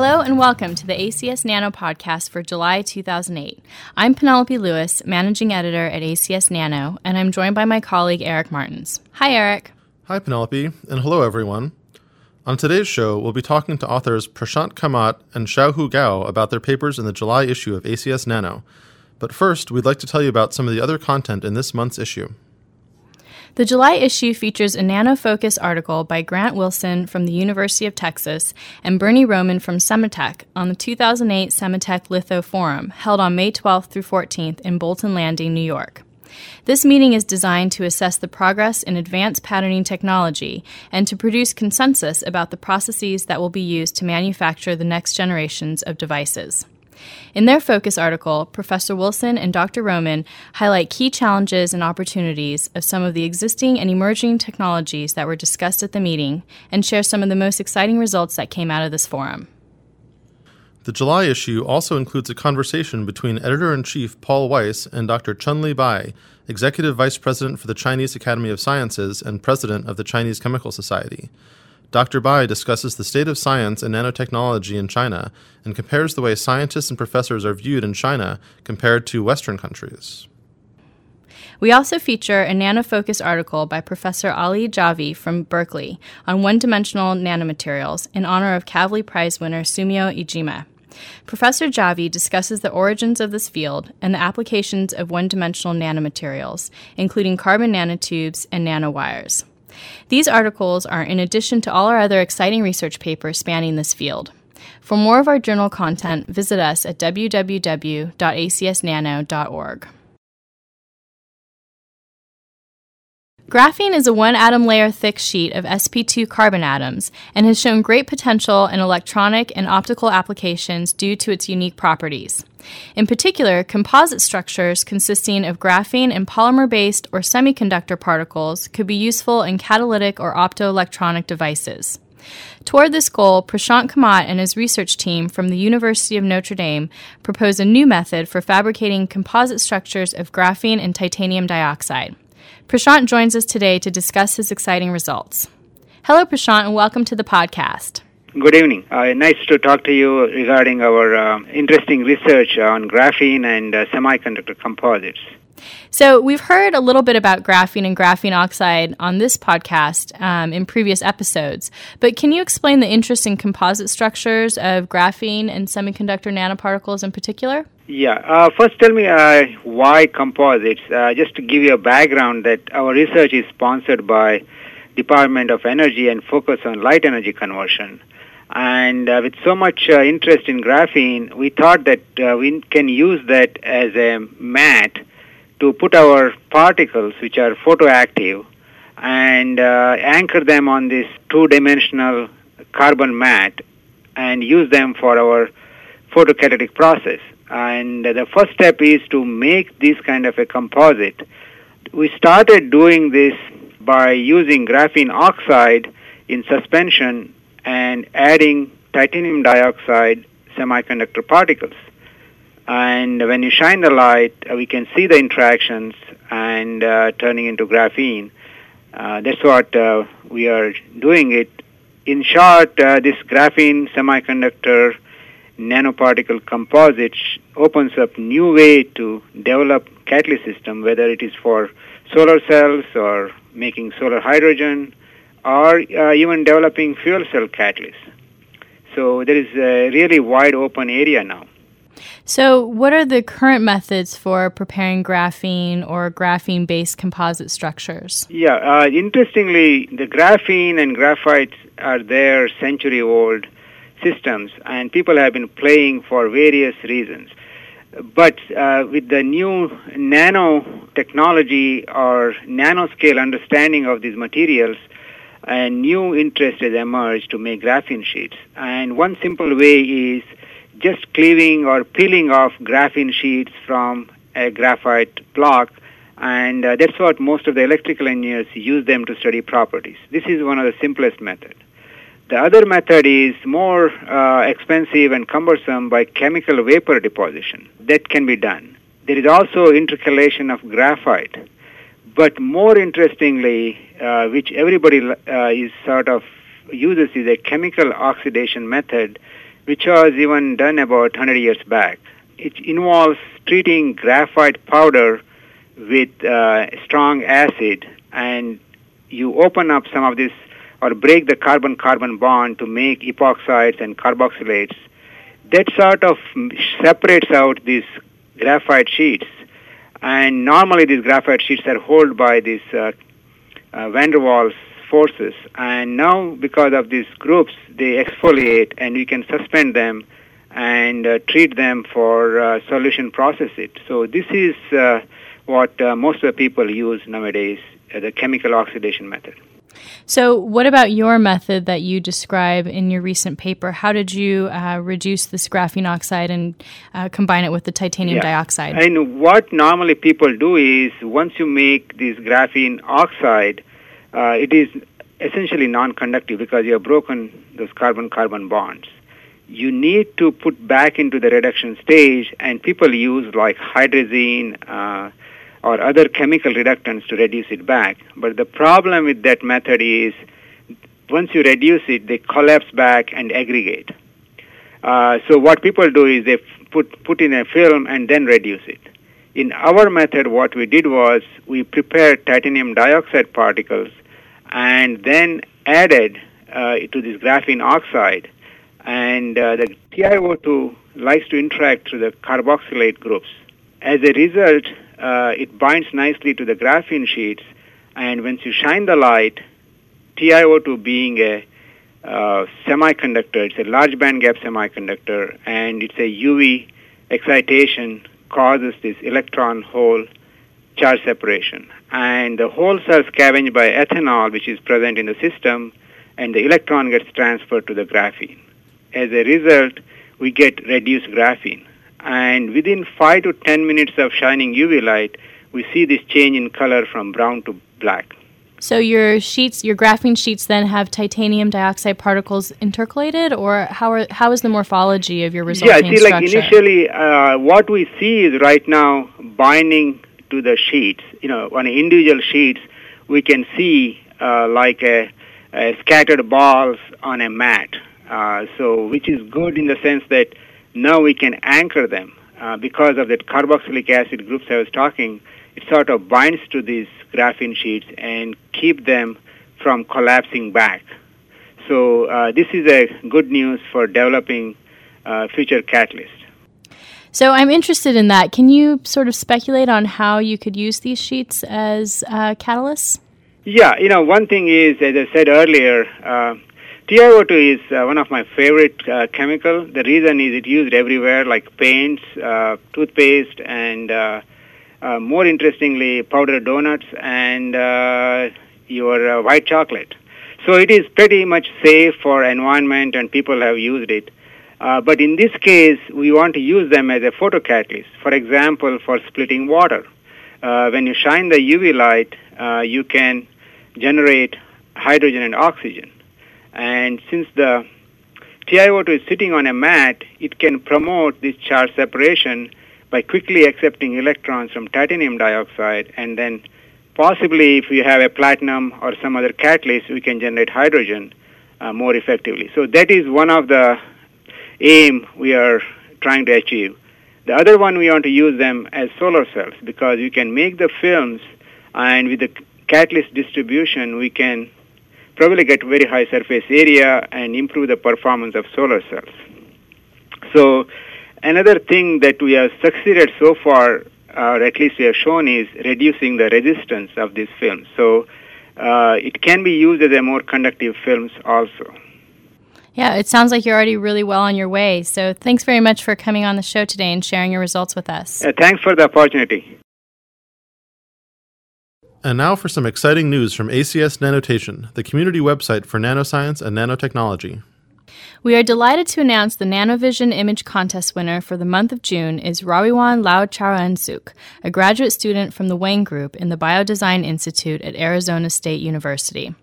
Hello and welcome to the ACS Nano podcast for July 2008. I'm Penelope Lewis, managing editor at ACS Nano, and I'm joined by my colleague Eric Martins. Hi, Eric. Hi, Penelope, and hello, everyone. On today's show, we'll be talking to authors Prashant Kamat and Xiaohu Gao about their papers in the July issue of ACS Nano. But first, we'd like to tell you about some of the other content in this month's issue. The July issue features a NanoFocus article by Grant Wilson from the University of Texas and Bernie Roman from Sematech on the 2008 Sematech Litho Forum, held on May 12th through 14th in Bolton Landing, New York. This meeting is designed to assess the progress in advanced patterning technology and to produce consensus about the processes that will be used to manufacture the next generations of devices. In their focus article, Professor Wilson and Dr. Roman highlight key challenges and opportunities of some of the existing and emerging technologies that were discussed at the meeting and share some of the most exciting results that came out of this forum. The July issue also includes a conversation between editor in chief Paul Weiss and Dr. Chunli Bai, executive vice president for the Chinese Academy of Sciences and president of the Chinese Chemical Society. Dr. Bai discusses the state of science and nanotechnology in China and compares the way scientists and professors are viewed in China compared to Western countries. We also feature a NanoFocus article by Professor Ali Javi from Berkeley on one dimensional nanomaterials in honor of Kavli Prize winner Sumio Iijima. Professor Javi discusses the origins of this field and the applications of one dimensional nanomaterials, including carbon nanotubes and nanowires. These articles are in addition to all our other exciting research papers spanning this field. For more of our journal content, visit us at www.acsnano.org. Graphene is a one atom layer thick sheet of sp2 carbon atoms and has shown great potential in electronic and optical applications due to its unique properties. In particular, composite structures consisting of graphene and polymer based or semiconductor particles could be useful in catalytic or optoelectronic devices. Toward this goal, Prashant Kamat and his research team from the University of Notre Dame propose a new method for fabricating composite structures of graphene and titanium dioxide. Prashant joins us today to discuss his exciting results. Hello, Prashant, and welcome to the podcast. Good evening. Uh, nice to talk to you regarding our uh, interesting research on graphene and uh, semiconductor composites. So, we've heard a little bit about graphene and graphene oxide on this podcast um, in previous episodes, but can you explain the interesting composite structures of graphene and semiconductor nanoparticles in particular? Yeah. Uh, first, tell me uh, why composites. Uh, just to give you a background, that our research is sponsored by Department of Energy and focus on light energy conversion. And uh, with so much uh, interest in graphene, we thought that uh, we can use that as a mat to put our particles, which are photoactive, and anchor them on this two-dimensional carbon mat and use them for our photocatalytic process. And the first step is to make this kind of a composite. We started doing this by using graphene oxide in suspension and adding titanium dioxide semiconductor particles. And when you shine the light, uh, we can see the interactions and uh, turning into graphene. Uh, that's what uh, we are doing it. In short, uh, this graphene semiconductor nanoparticle composite opens up new way to develop catalyst system, whether it is for solar cells or making solar hydrogen or uh, even developing fuel cell catalysts. So there is a really wide open area now. So, what are the current methods for preparing graphene or graphene based composite structures? Yeah, uh, interestingly, the graphene and graphite are there century old systems, and people have been playing for various reasons. But uh, with the new nano technology or nanoscale understanding of these materials, a new interest has emerged to make graphene sheets. And one simple way is just cleaving or peeling off graphene sheets from a graphite block. And uh, that's what most of the electrical engineers use them to study properties. This is one of the simplest methods. The other method is more uh, expensive and cumbersome by chemical vapor deposition. That can be done. There is also intercalation of graphite. But more interestingly, uh, which everybody uh, is sort of uses, is a chemical oxidation method which was even done about 100 years back. It involves treating graphite powder with uh, strong acid, and you open up some of this or break the carbon-carbon bond to make epoxides and carboxylates. That sort of separates out these graphite sheets. And normally these graphite sheets are held by these uh, uh, van der Waals forces. And now, because of these groups, they exfoliate and we can suspend them and uh, treat them for uh, solution process it. So this is uh, what uh, most of the people use nowadays, uh, the chemical oxidation method. So, what about your method that you describe in your recent paper? How did you uh, reduce this graphene oxide and uh, combine it with the titanium Yeah. dioxide? And what normally people do is once you make this graphene oxide, uh, it is essentially non-conductive because you have broken those carbon-carbon bonds. You need to put back into the reduction stage, and people use like hydrazine uh, or other chemical reductants to reduce it back. But the problem with that method is once you reduce it, they collapse back and aggregate. Uh, so what people do is they put put in a film and then reduce it. In our method, what we did was we prepared titanium dioxide particles and then added uh, to this graphene oxide, and uh, the TiO2 likes to interact through the carboxylate groups. As a result, uh, it binds nicely to the graphene sheets, and once you shine the light, TiO2 being a uh, semiconductor. It's a large band gap semiconductor, and it's a UV excitation causes this electron hole charge separation. And the holes are scavenged by ethanol, which is present in the system, and the electron gets transferred to the graphene. As a result, we get reduced graphene. And within 5 to 10 minutes of shining UV light, we see this change in color from brown to black. so, your sheets, your graphene sheets, then have titanium dioxide particles intercalated, or how are how is the morphology of your resulting yeah, I see, like initially, uh, what we see is right now binding to the sheets. You know, on individual sheets, we can see uh, like a, a scattered balls on a mat. Uh, so, which is good in the sense that now we can anchor them uh, because of that carboxylic acid groups I was talking. It sort of binds to these graphene sheets and keep them from collapsing back. So uh, this is a good news for developing uh, future catalysts. So I'm interested in that. Can you sort of speculate on how you could use these sheets as uh, catalysts? Yeah, you know, one thing is, as I said earlier, uh, TiO2 is uh, one of my favorite uh, chemical. The reason is it's used everywhere, like paints, uh, toothpaste, and uh, uh, more interestingly, powdered donuts and uh, your white chocolate. So it is pretty much safe for environment, and people have used it. But in this case, we want to use them as a photocatalyst. For example, for splitting water. When you shine the UV light, you can generate hydrogen and oxygen. And since the TiO2 is sitting on a mat, it can promote this charge separation by quickly accepting electrons from titanium dioxide and then possibly if we have a platinum or some other catalyst, we can generate hydrogen uh, more effectively. So that is one of the aim we are trying to achieve. The other one we want to use them as solar cells because you can make the films and with the catalyst distribution we can probably get very high surface area and improve the performance of solar cells. So another thing that we have succeeded so far, or at least we have shown, is reducing the resistance of these films. So uh, it can be used as a more conductive films also. Yeah, it sounds like you're already really well on your way. So thanks very much for coming on the show today and sharing your results with us. Uh, thanks for the opportunity. And now for some exciting news from ACS Nanotation, the community website for nanoscience and nanotechnology. We are delighted to announce the NanoVision Image Contest winner for the month of June is Rawiwan Lao Charansuk, a graduate student from the Wang Group in the Biodesign Institute at Arizona State University.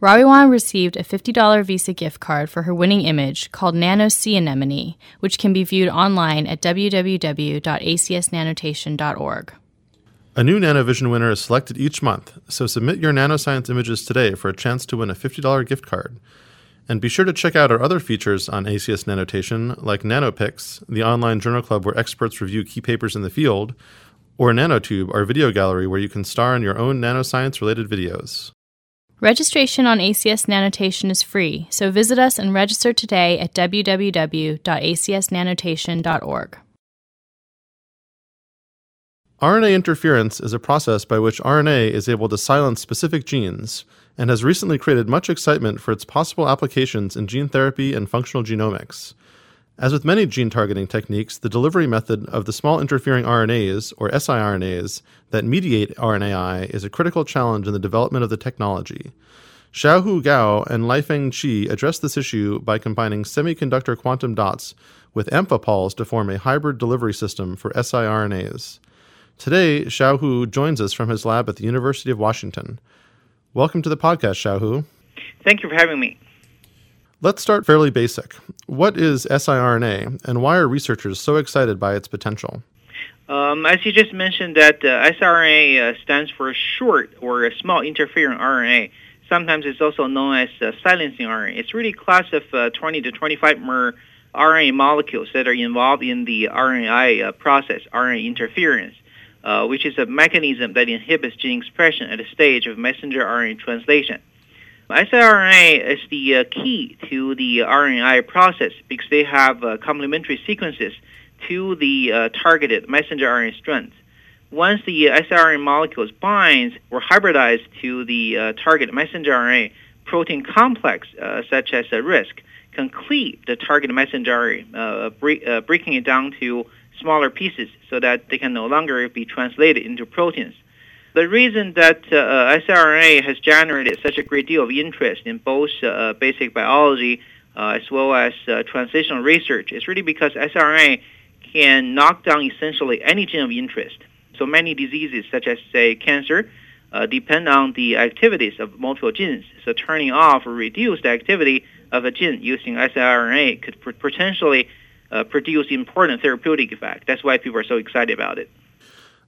Rawiwan received a $50 Visa gift card for her winning image called Nano Sea Anemone, which can be viewed online at www.acsnanotation.org. A new Nanovision winner is selected each month, so submit your nanoscience images today for a chance to win a $50 gift card. And be sure to check out our other features on ACS Nanotation, like NanoPix, the online journal club where experts review key papers in the field, or Nanotube, our video gallery where you can star in your own nanoscience related videos. Registration on ACS Nanotation is free, so visit us and register today at www.acsnanotation.org. RNA interference is a process by which RNA is able to silence specific genes and has recently created much excitement for its possible applications in gene therapy and functional genomics. As with many gene targeting techniques, the delivery method of the small interfering RNAs, or siRNAs, that mediate RNAi is a critical challenge in the development of the technology. Xiaohu Gao and Liifeng Qi address this issue by combining semiconductor quantum dots with amphipols to form a hybrid delivery system for siRNAs. Today, Xiaohu joins us from his lab at the University of Washington. Welcome to the podcast, Xiaohu. Thank you for having me. Let's start fairly basic. What is siRNA, and why are researchers so excited by its potential? Um, as you just mentioned, that uh, siRNA uh, stands for short or a small interfering RNA. Sometimes it's also known as uh, silencing RNA. It's really a class of uh, 20 to 25 mer RNA molecules that are involved in the RNAi uh, process, RNA interference uh, which is a mechanism that inhibits gene expression at the stage of messenger RNA translation. siRNA is the uh, key to the RNAi process because they have uh, complementary sequences to the uh, targeted messenger RNA strands. Once the siRNA molecules binds or hybridize to the uh, target messenger RNA, protein complex uh, such as a RISC can cleave the target messenger RNA, bre- breaking it down to smaller pieces so that they can no longer be translated into proteins. The reason that uh, siRNA has generated such a great deal of interest in both uh, basic biology uh, as well as uh, translational research is really because siRNA can knock down essentially any gene of interest. So many diseases, such as, say, cancer, uh, depend on the activities of multiple genes. So turning off or reduce the activity of a gene using siRNA could potentially uh, produce important therapeutic effect. That's why people are so excited about it.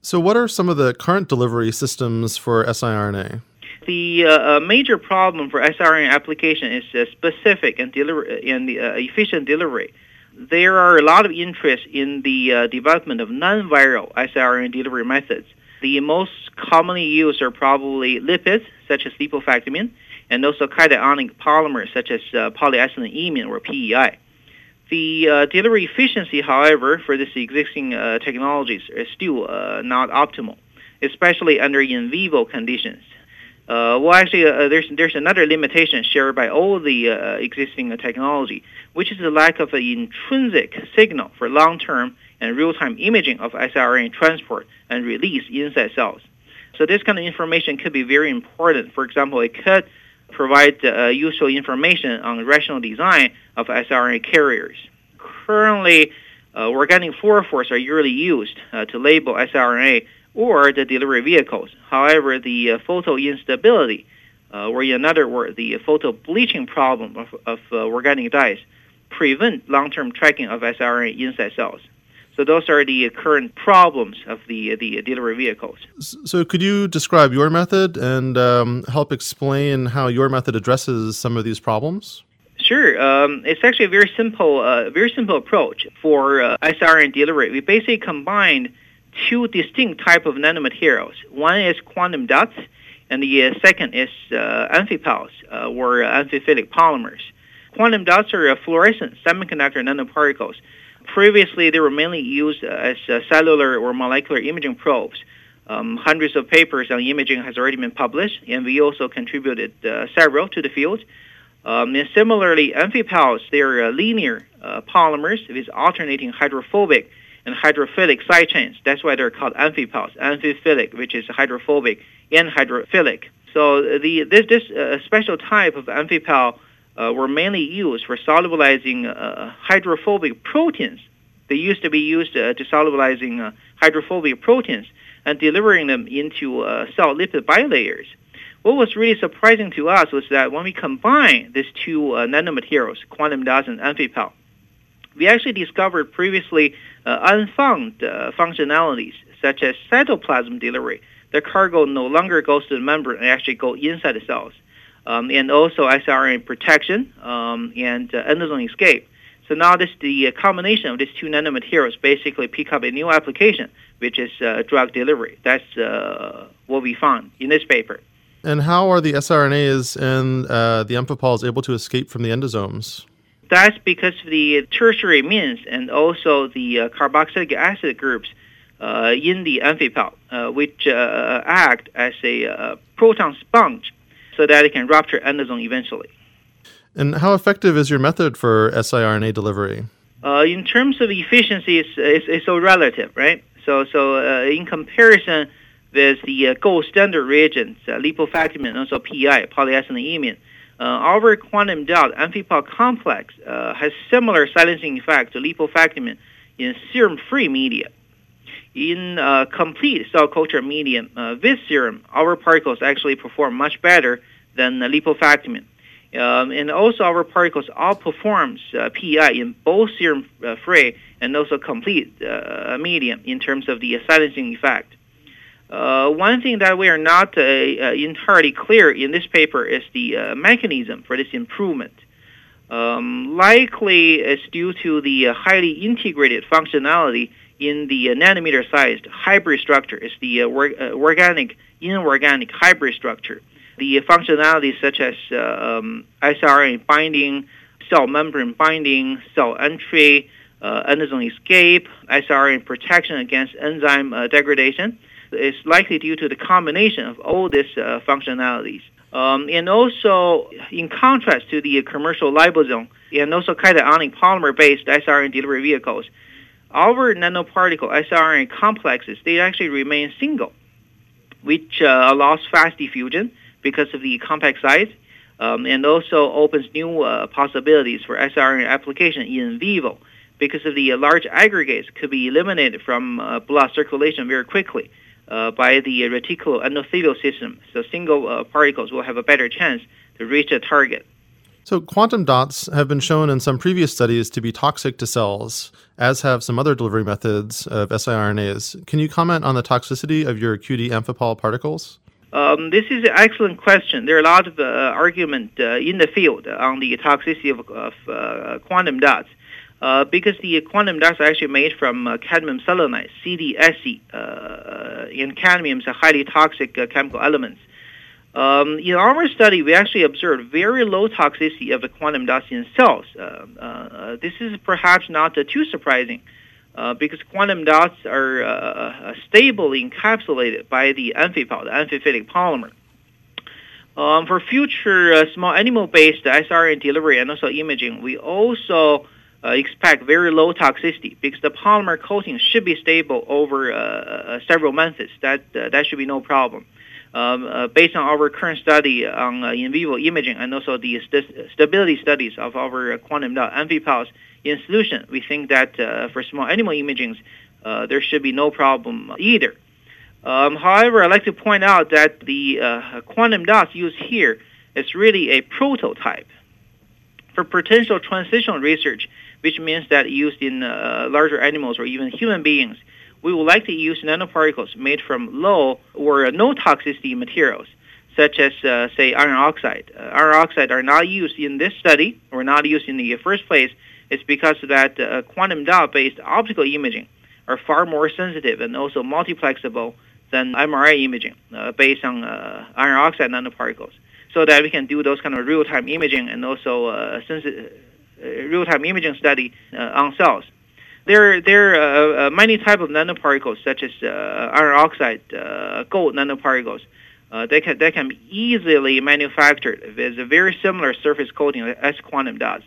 So, what are some of the current delivery systems for siRNA? The uh, major problem for siRNA application is uh, specific and, deliver- and the, uh, efficient delivery. There are a lot of interest in the uh, development of non-viral siRNA delivery methods. The most commonly used are probably lipids, such as lipofectamine, and also cationic polymers, such as uh, polyisonoamine or PEI. The uh, delivery efficiency, however, for these existing uh, technologies is still uh, not optimal, especially under in vivo conditions. Uh, well, actually, uh, there's there's another limitation shared by all the uh, existing technology, which is the lack of an intrinsic signal for long-term and real-time imaging of siRNA transport and release inside cells. So this kind of information could be very important. For example, it could provide useful information on rational design of siRNA carriers. Currently, uh, organic fluorophores are usually used uh, to label siRNA or the delivery vehicles. However, the uh, photo instability, uh, or in other words, the photo bleaching problem of, of uh, organic dyes, prevent long-term tracking of siRNA inside cells. So those are the current problems of the the delivery vehicles. So could you describe your method and um, help explain how your method addresses some of these problems? Sure. Um, it's actually a very simple, uh, very simple approach for uh, siRNA delivery. We basically combined two distinct type of nanomaterials. One is quantum dots, and the uh, second is uh, amphipals, uh, or amphiphilic polymers. Quantum dots are fluorescent semiconductor nanoparticles Previously, they were mainly used as uh, cellular or molecular imaging probes. Um, hundreds of papers on imaging has already been published, and we also contributed uh, several to the field. Um, and similarly, amphipals, they are uh, linear uh, polymers with alternating hydrophobic and hydrophilic side chains. That's why they're called amphipals. Amphiphilic, which is hydrophobic, and hydrophilic. So the this this uh, special type of amphipal uh, were mainly used for solubilizing uh, hydrophobic proteins. They used to be used uh, to solubilizing uh, hydrophobic proteins and delivering them into uh, cell lipid bilayers. What was really surprising to us was that when we combine these two uh, nanomaterials, quantum dots and amphipal, we actually discovered previously unfound functionalities such as cytoplasm delivery. The cargo no longer goes to the membrane and actually go inside the cells. um, and also siRNA protection um, and uh, endosome escape. So now this the combination of these two nanomaterials basically pick up a new application, which is uh, drug delivery. That's uh, what we found in this paper. And how are the siRNAs and uh, the amphipols able to escape from the endosomes? That's because of the tertiary amines and also the uh, carboxylic acid groups uh, in the amphipal, uh, which act as a proton sponge so that it can rupture endosome eventually. And how effective is your method for siRNA delivery? Uh, in terms of efficiency, it's, it's, it's so relative, right? So, so uh, in comparison with the uh, gold standard reagents, uh, lipofactamine and also PI, polyisonaemia, uh, our quantum dot amphipal complex uh, has similar silencing effect to lipofactamine in serum-free media. In uh, complete cell culture medium uh, with serum, our particles actually perform much better than uh, lipofactamine. Um, and also our particles outperforms uh, PEI in both serum-free uh, and also complete uh, medium in terms of the silencing effect. Uh, one thing that we are not uh, uh, entirely clear in this paper is the mechanism for this improvement. Um, likely it's due to the highly integrated functionality in the nanometer-sized hybrid structure. It's the organic inorganic hybrid structure the functionalities such as uh, um, siRNA binding, cell membrane binding, cell entry, uh, endosome escape, siRNA protection against enzyme uh, degradation is likely due to the combination of all these uh, functionalities. Um, and also, in contrast to the commercial liposome and also cationic polymer-based siRNA delivery vehicles, our nanoparticle siRNA complexes, they actually remain single, which uh, allows fast diffusion because of the compact size, um, and also opens new uh, possibilities for siRNA application in vivo because of the uh, large aggregates could be eliminated from uh, blood circulation very quickly uh, by the reticuloendothelial system. So single uh, particles will have a better chance to reach the target. So, quantum dots have been shown in some previous studies to be toxic to cells, as have some other delivery methods of siRNAs. Can you comment on the toxicity of your QD amphipol particles? Um, this is an excellent question. There are a lot of uh, argument uh, in the field on the toxicity of, of uh, quantum dots. Uh, because the quantum dots are actually made from uh, cadmium selenide, CDSE, uh, and cadmium is a highly toxic chemical elements. Um, in our study, we actually observed very low toxicity of the quantum dots in cells. this is perhaps not too surprising uh, because quantum dots are uh, uh, stably encapsulated by the amphipal, the amphiphilic polymer. Um, for future uh, small animal-based siRNA delivery and also imaging, we also uh, expect very low toxicity because the polymer coating should be stable over uh, several months. That that should be no problem. Um, based on our current study on in vivo imaging and also the st- stability studies of our quantum dot amphipals in solution, we think that uh, for small animal imaging, uh, there should be no problem either. Um, however, I'd like to point out that the uh, quantum dots used here is really a prototype for potential translational research, which means that used in uh, larger animals or even human beings, we would like to use nanoparticles made from low or no toxicity materials, such as, uh, say, iron oxide. Uh, iron oxide are not used in this study, or not used in the first place, it's because that uh, quantum dot-based optical imaging are far more sensitive and also multiplexable than MRI imaging uh, based on uh, iron oxide nanoparticles, so that we can do those kind of real-time imaging and also sensi- uh, real-time imaging study uh, on cells. There, there are many types of nanoparticles, such as iron oxide, gold nanoparticles. they can they can be easily manufactured with a very similar surface coating as quantum dots.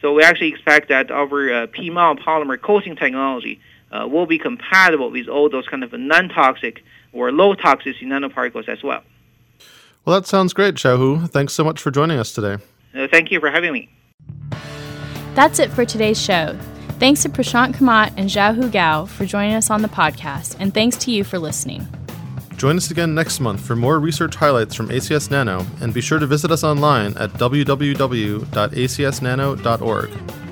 So we actually expect that our uh, PMAL polymer coating technology uh, will be compatible with all those kind of non-toxic or low toxicity nanoparticles as well. Well, that sounds great, Xiaohu. Thanks so much for joining us today. Uh, thank you for having me. That's it for today's show. Thanks to Prashant Kamat and Xiaohu Gao for joining us on the podcast, and thanks to you for listening. Join us again next month for more research highlights from ACS Nano, and be sure to visit us online at www.acsnano.org.